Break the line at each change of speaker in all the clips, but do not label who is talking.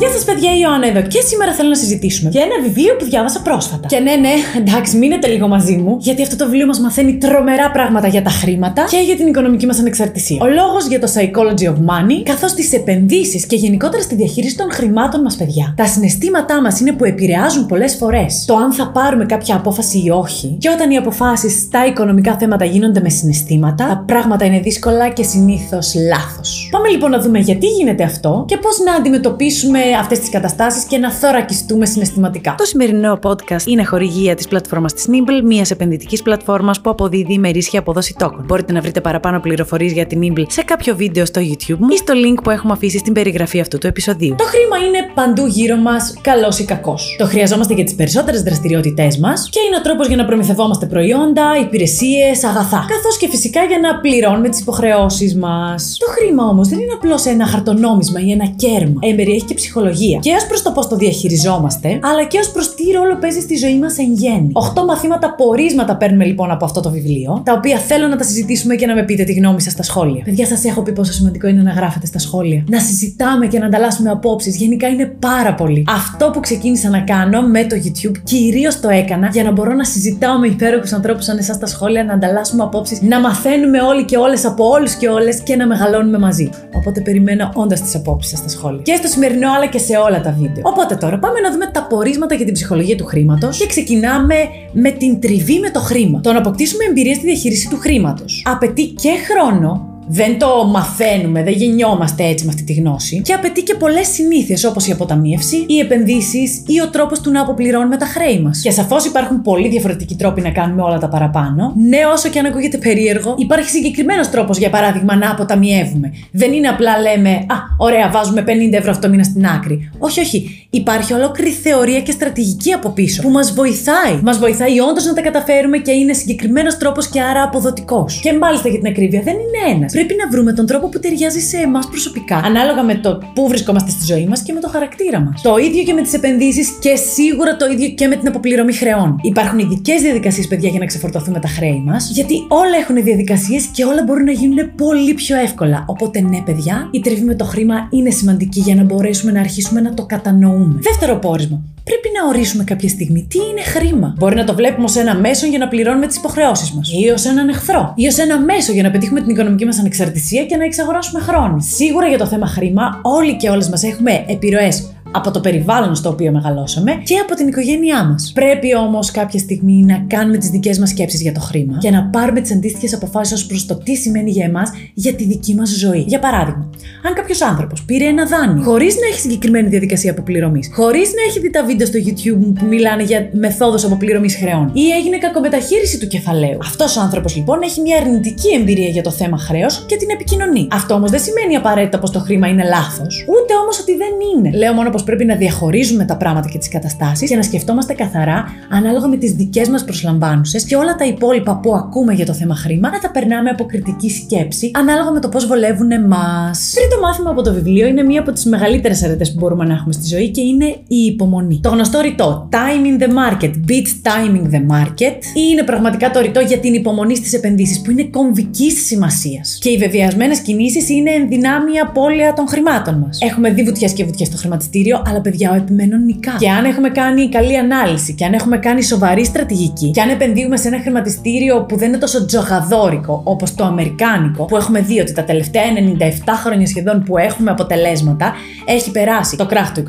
Γεια σας, παιδιά, η Ιωάννα εδώ και σήμερα θέλω να συζητήσουμε για ένα βιβλίο που διάβασα πρόσφατα. Και ναι, ναι, εντάξει, μείνετε λίγο μαζί μου, γιατί αυτό το βιβλίο μας μαθαίνει τρομερά πράγματα για τα χρήματα και για την οικονομική μας ανεξαρτησία. Ο λόγος για το psychology of money, καθώς τις επενδύσεις και γενικότερα στη διαχείριση των χρημάτων μας, παιδιά. Τα συναισθήματά μας είναι που επηρεάζουν πολλές φορές το αν θα πάρουμε κάποια απόφαση ή όχι. Και όταν οι αποφάσεις στα οικονομικά θέματα γίνονται με συναισθήματα, τα πράγματα είναι δύσκολα και συνήθως λάθος. Πάμε λοιπόν να δούμε γιατί γίνεται αυτό και πώς να αντιμετωπίσουμε αυτές τις καταστάσεις και να θωρακιστούμε συναισθηματικά.
Το σημερινό podcast είναι χορηγία της πλατφόρμας της Nimble, μιας επενδυτικής πλατφόρμας που αποδίδει ημερήσια αποδόση τόκων. Μπορείτε να βρείτε παραπάνω πληροφορίες για την Nimble σε κάποιο βίντεο στο YouTube μου ή στο link που έχουμε αφήσει στην περιγραφή αυτού του επεισοδίου.
Το χρήμα είναι παντού γύρω μας, καλός ή κακός. Το χρειαζόμαστε για τις περισσότερες δραστηριότητές μας και είναι ο τρόπος για να προμηθευόμαστε προϊόντα, υπηρεσίες, αγαθά. Καθώς και φυσικά για να πληρώνουμε τις υποχρεώσεις μας. Το χρήμα όμως δεν είναι απλώς ένα χαρτονόμισμα ή ένα κέρμα. Εμπεριέχει και ψυχολογία. Και ως προς το πώς το διαχειριζόμαστε, αλλά και ως προς τι ρόλο παίζει στη ζωή μας εν γέννη. Οχτώ μαθήματα πορίσματα παίρνουμε λοιπόν από αυτό το βιβλίο, τα οποία θέλω να τα συζητήσουμε και να με πείτε τη γνώμη σας στα σχόλια. Παιδιά, σας έχω πει πόσο σημαντικό είναι να γράφετε στα σχόλια. Να συζητάμε και να ανταλλάσσουμε απόψεις. Γενικά είναι πάρα πολύ. Αυτό που ξεκίνησα να κάνω με το YouTube, κυρίως το έκανα για να μπορώ να συζητάω με υπέροχους ανθρώπους σαν εσάς στα σχόλια, να ανταλλάσσουμε απόψεις, να μαθαίνουμε όλοι και όλες από όλους και όλες και να μεγαλώνουμε μαζί. Οπότε περιμένω όντας τις απόψεις σας στα σχόλια. Και στο σημερινό, αλλά και σε όλα τα βίντεο. Οπότε τώρα πάμε να δούμε τα πορίσματα για την ψυχολογία του χρήματος και ξεκινάμε με την τριβή με το χρήμα. Το να αποκτήσουμε εμπειρία στη διαχείριση του χρήματος. Απαιτεί και χρόνο δεν το μαθαίνουμε, δεν γεννιόμαστε έτσι με αυτή τη γνώση. Και απαιτεί και πολλές συνήθειες όπως η αποταμίευση, οι επενδύσεις ή ο τρόπος του να αποπληρώνουμε τα χρέη μας. Και σαφώς υπάρχουν πολύ διαφορετικοί τρόποι να κάνουμε όλα τα παραπάνω. Ναι, όσο και αν ακούγεται περίεργο, υπάρχει συγκεκριμένος τρόπος για παράδειγμα να αποταμιεύουμε. Δεν είναι απλά λέμε Α, ωραία, βάζουμε 50 ευρώ αυτό το μήνα στην άκρη. Όχι, όχι. Υπάρχει ολόκληρη θεωρία και στρατηγική από πίσω που μας βοηθάει. Μας βοηθάει όντως να τα καταφέρουμε και είναι συγκεκριμένος τρόπος και άρα αποδοτικός. Και μάλιστα για την ακρίβεια δεν είναι ένας πρέπει να βρούμε τον τρόπο που ταιριάζει σε εμάς προσωπικά, ανάλογα με το πού βρισκόμαστε στη ζωή μας και με το χαρακτήρα μας. Το ίδιο και με τις επενδύσεις και σίγουρα το ίδιο και με την αποπληρωμή χρεών. Υπάρχουν ειδικές διαδικασίες, παιδιά, για να ξεφορτωθούμε τα χρέη μας, γιατί όλα έχουν διαδικασίες και όλα μπορούν να γίνουν πολύ πιο εύκολα. Οπότε, ναι, παιδιά, η τριβή με το χρήμα είναι σημαντική για να μπορέσουμε να αρχίσουμε να το κατανοούμε. Δεύτερο πόρισμα πρέπει να ορίσουμε κάποια στιγμή τι είναι χρήμα. Μπορεί να το βλέπουμε ως ένα μέσο για να πληρώνουμε τις υποχρεώσεις μας, ή ως έναν εχθρό, ή ως ένα μέσο για να πετύχουμε την οικονομική μας ανεξαρτησία και να εξαγοράσουμε χρόνο. Σίγουρα για το θέμα χρήμα, όλοι και όλες μας έχουμε επιρροές από το περιβάλλον στο οποίο μεγαλώσαμε και από την οικογένειά μας. Πρέπει όμως κάποια στιγμή να κάνουμε τις δικές μας σκέψεις για το χρήμα και να πάρουμε τις αντίστοιχες αποφάσεις ως προς το τι σημαίνει για εμάς για τη δική μας ζωή. Για παράδειγμα, αν κάποιος άνθρωπος πήρε ένα δάνειο χωρίς να έχει συγκεκριμένη διαδικασία αποπληρωμής, χωρίς να έχει δει τα βίντεο στο YouTube που μιλάνε για μεθόδους αποπληρωμής χρεών ή έγινε κακομεταχείριση του κεφαλαίου. Αυτός ο άνθρωπος λοιπόν έχει μια αρνητική εμπειρία για το θέμα χρέος και την επικοινωνεί. Αυτό όμως δεν σημαίνει απαραίτητα πως το χρήμα είναι λάθος, ούτε όμως ότι δεν είναι. Λέω μόνο πως πρέπει να διαχωρίζουμε τα πράγματα και τις καταστάσεις και να σκεφτόμαστε καθαρά ανάλογα με τις δικές μας προσλαμβάνουσες και όλα τα υπόλοιπα που ακούμε για το θέμα χρήμα να τα περνάμε από κριτική σκέψη ανάλογα με το πώς βολεύουν εμά. Τρίτο μάθημα από το βιβλίο είναι μία από τις μεγαλύτερες αρετές που μπορούμε να έχουμε στη ζωή και είναι η υπομονή. Το γνωστό ρητό Time in the market beats timing the market είναι πραγματικά το ρητό για την υπομονή στις επενδύσεις που είναι κομβικής σημασίας. Και οι βεβαιασμένες κινήσεις είναι ενδυνάμει απώλεια των χρημάτων μας. Έχουμε δει βουτιά και βουτιά στο χρηματιστήριο, αλλά παιδιά, ο επιμένων νικά. Και αν έχουμε κάνει καλή ανάλυση, και αν έχουμε κάνει σοβαρή στρατηγική, και αν επενδύουμε σε ένα χρηματιστήριο που δεν είναι τόσο τζογαδόρικο όπως το αμερικάνικο, που έχουμε δει ότι τα τελευταία 97 χρόνια σχεδόν που έχουμε αποτελέσματα, έχει περάσει το κράχ του 29,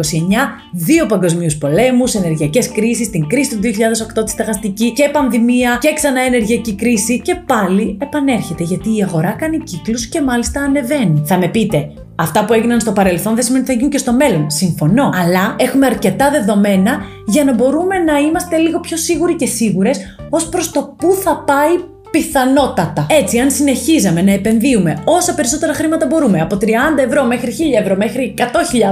δύο παγκοσμίους πολέμους, ενεργειακές κρίσεις, την κρίση του 2008 τη στεγαστική και πανδημία και ξανά ενεργειακή κρίση και πάλι επανέρχεται γιατί η αγορά κάνει κύκλους και μάλιστα ανεβαίνει. Θα με πείτε, Αυτά που έγιναν στο παρελθόν δεν σημαίνει ότι θα γίνουν και στο μέλλον. Συμφωνώ. Αλλά έχουμε αρκετά δεδομένα για να μπορούμε να είμαστε λίγο πιο σίγουροι και σίγουρες ως προς το πού θα πάει Πιθανότατα. Έτσι, αν συνεχίζαμε να επενδύουμε όσα περισσότερα χρήματα μπορούμε, από 30 ευρώ μέχρι 1000 ευρώ μέχρι 100.000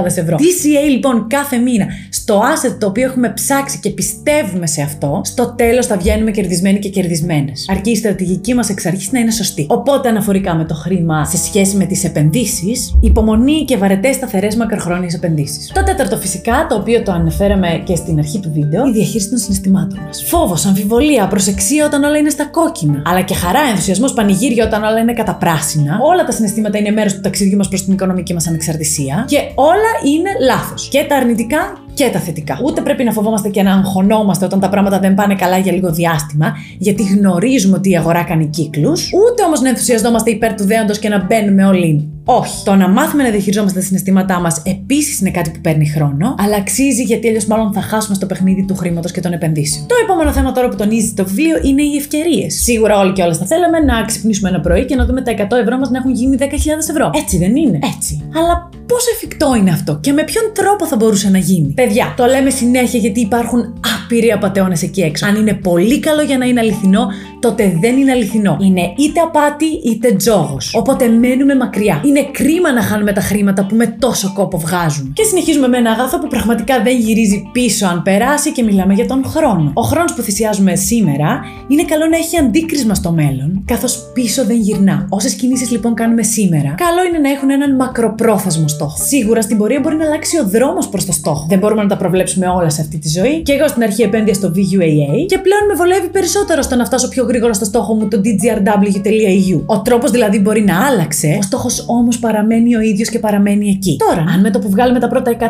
ευρώ, DCA λοιπόν κάθε μήνα, στο asset το οποίο έχουμε ψάξει και πιστεύουμε σε αυτό, στο τέλος θα βγαίνουμε κερδισμένοι και κερδισμένες. Αρκεί η στρατηγική μας εξ αρχής να είναι σωστή. Οπότε, αναφορικά με το χρήμα σε σχέση με τις επενδύσεις, υπομονή και βαρετές σταθερές μακροχρόνιες επενδύσεις. Το τέταρτο φυσικά, το οποίο το αναφέραμε και στην αρχή του βίντεο, η διαχείριση των συναισθημάτων μας. Φόβος, αμφιβολία, προσεξία όταν όλα είναι στα κόκκινα αλλά και χαρά, ενθουσιασμός, πανηγύρια όταν όλα είναι καταπράσινα. Όλα τα συναισθήματα είναι μέρος του ταξιδιού μας προς την οικονομική μας ανεξαρτησία. Και όλα είναι λάθος. Και τα αρνητικά και τα θετικά. Ούτε πρέπει να φοβόμαστε και να αγχωνόμαστε όταν τα πράγματα δεν πάνε καλά για λίγο διάστημα, γιατί γνωρίζουμε ότι η αγορά κάνει κύκλους. Ούτε όμως να ενθουσιαζόμαστε υπέρ του δέοντος και να μπαίνουμε όλοι. Όχι. Το να μάθουμε να διαχειριζόμαστε τα συναισθήματά μας επίσης είναι κάτι που παίρνει χρόνο, αλλά αξίζει γιατί αλλιώς μάλλον θα χάσουμε στο παιχνίδι του χρήματος και των επενδύσεων. Το επόμενο θέμα τώρα που τονίζει το βιβλίο είναι οι ευκαιρίες. Σίγουρα όλοι και όλες θα θέλαμε να ξυπνήσουμε ένα πρωί και να δούμε τα 100 ευρώ μας να έχουν γίνει 10.000 ευρώ. Έτσι δεν είναι. Έτσι. Αλλά πόσο εφικτό είναι αυτό και με ποιον τρόπο θα μπορούσε να γίνει; Παιδιά, το λέμε συνέχεια γιατί υπάρχουν άπειροι απαταιώνες εκεί έξω. Αν είναι πολύ καλό για να είναι αληθινό, τότε δεν είναι αληθινό. Είναι είτε απάτη είτε τζόγος. Οπότε μένουμε μακριά. Είναι κρίμα να χάνουμε τα χρήματα που με τόσο κόπο βγάζουν. Και συνεχίζουμε με ένα αγαθό που πραγματικά δεν γυρίζει πίσω αν περάσει και μιλάμε για τον χρόνο. Ο χρόνος που θυσιάζουμε σήμερα είναι καλό να έχει αντίκρισμα στο μέλλον, καθώς πίσω δεν γυρνά. Όσες κινήσεις λοιπόν κάνουμε σήμερα, καλό είναι να έχουν έναν μακροπρόθεσμο στόχο. Σίγουρα στην πορεία μπορεί να αλλάξει ο δρόμος προς το στόχο. Δεν μπορούμε να τα προβλέψουμε όλα σε αυτή τη ζωή. Και εγώ στην αρχή επένδυα στο VUAA και πλέον με βολεύει περισσότερο στο να φτάσω πιο γρήγορα στο στόχο μου το dgrw.eu. Ο τρόπος δηλαδή μπορεί να άλλαξε, ο στόχος όμως παραμένει ο ίδιος και παραμένει εκεί. Τώρα, αν με το που βγάλουμε τα πρώτα 100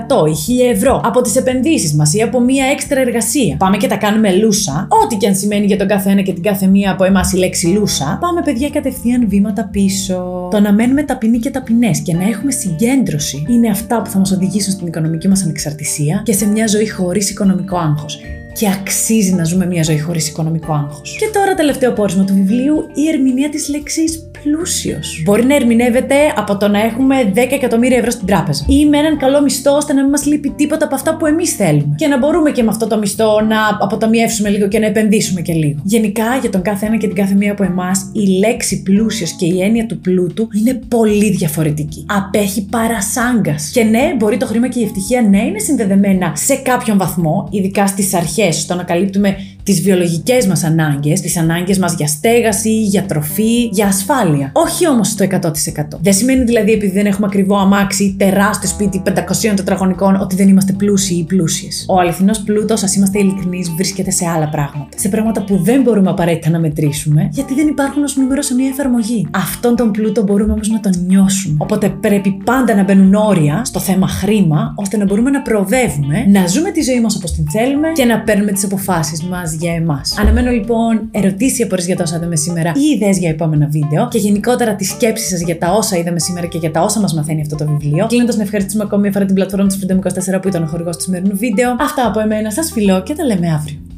ή 1000 ευρώ από τις επενδύσεις μας ή από μία έξτρα εργασία, πάμε και τα κάνουμε λούσα, ό,τι και αν σημαίνει για τον κάθε ένα και την κάθε μία από εμάς η λέξη λούσα, πάμε παιδιά κατευθείαν βήματα πίσω. Το να μένουμε ταπεινοί και ταπεινές και να έχουμε συγκέντρωση είναι αυτά που θα μας οδηγήσουν στην οικονομική μας ανεξαρτησία και σε μια ζωή χωρίς οικονομικό άγχος και αξίζει να ζούμε μια ζωή χωρίς οικονομικό άγχος. Και τώρα, τελευταίο πόρισμα του βιβλίου, η ερμηνεία της λέξης πλούσιος. Μπορεί να ερμηνεύεται από το να έχουμε 10 εκατομμύρια ευρώ στην τράπεζα ή με έναν καλό μισθό ώστε να μην μας λείπει τίποτα από αυτά που εμείς θέλουμε. Και να μπορούμε και με αυτό το μισθό να αποταμιεύσουμε λίγο και να επενδύσουμε και λίγο. Γενικά, για τον κάθε ένα και την κάθε μία από εμάς, η λέξη πλούσιος και η έννοια του πλούτου είναι πολύ διαφορετική. Απέχει παρασάγκας. Και ναι, μπορεί το χρήμα και η ευτυχία ναι είναι συνδεδεμένα σε κάποιον βαθμό, ειδικά στις αρχές, στο να καλύπτουμε τις βιολογικές μας ανάγκες, τις ανάγκες μας για στέγαση, για τροφή, για ασφάλεια. Όχι όμως στο 100%. Δεν σημαίνει δηλαδή επειδή δεν έχουμε ακριβό αμάξι, τεράστιο σπίτι 500 τετραγωνικών, ότι δεν είμαστε πλούσιοι ή πλούσιες. Ο αληθινός πλούτος, ας είμαστε ειλικρινείς, βρίσκεται σε άλλα πράγματα. Σε πράγματα που δεν μπορούμε απαραίτητα να μετρήσουμε, γιατί δεν υπάρχουν ως νούμερο σε μια εφαρμογή. Αυτόν τον πλούτο μπορούμε όμως να τον νιώσουμε. Οπότε πρέπει πάντα να μπαίνουν όρια στο θέμα χρήμα, ώστε να μπορούμε να προοδεύουμε, να ζούμε τη ζωή μας όπως την θέλουμε και να παίρνουμε τις αποφάσεις μας για εμάς. Αναμένω λοιπόν ερωτήσεις απορίες για τα όσα είδαμε σήμερα ή ιδέες για επόμενα βίντεο και γενικότερα τις σκέψεις σας για τα όσα είδαμε σήμερα και για τα όσα μας μαθαίνει αυτό το βιβλίο. Κλείνοντας να ευχαριστήσουμε ακόμη μια φορά την πλατφόρμα τη Freedom 24 που ήταν ο χορηγός του σημερινού βίντεο. Αυτά από εμένα, σας φιλώ και τα λέμε αύριο.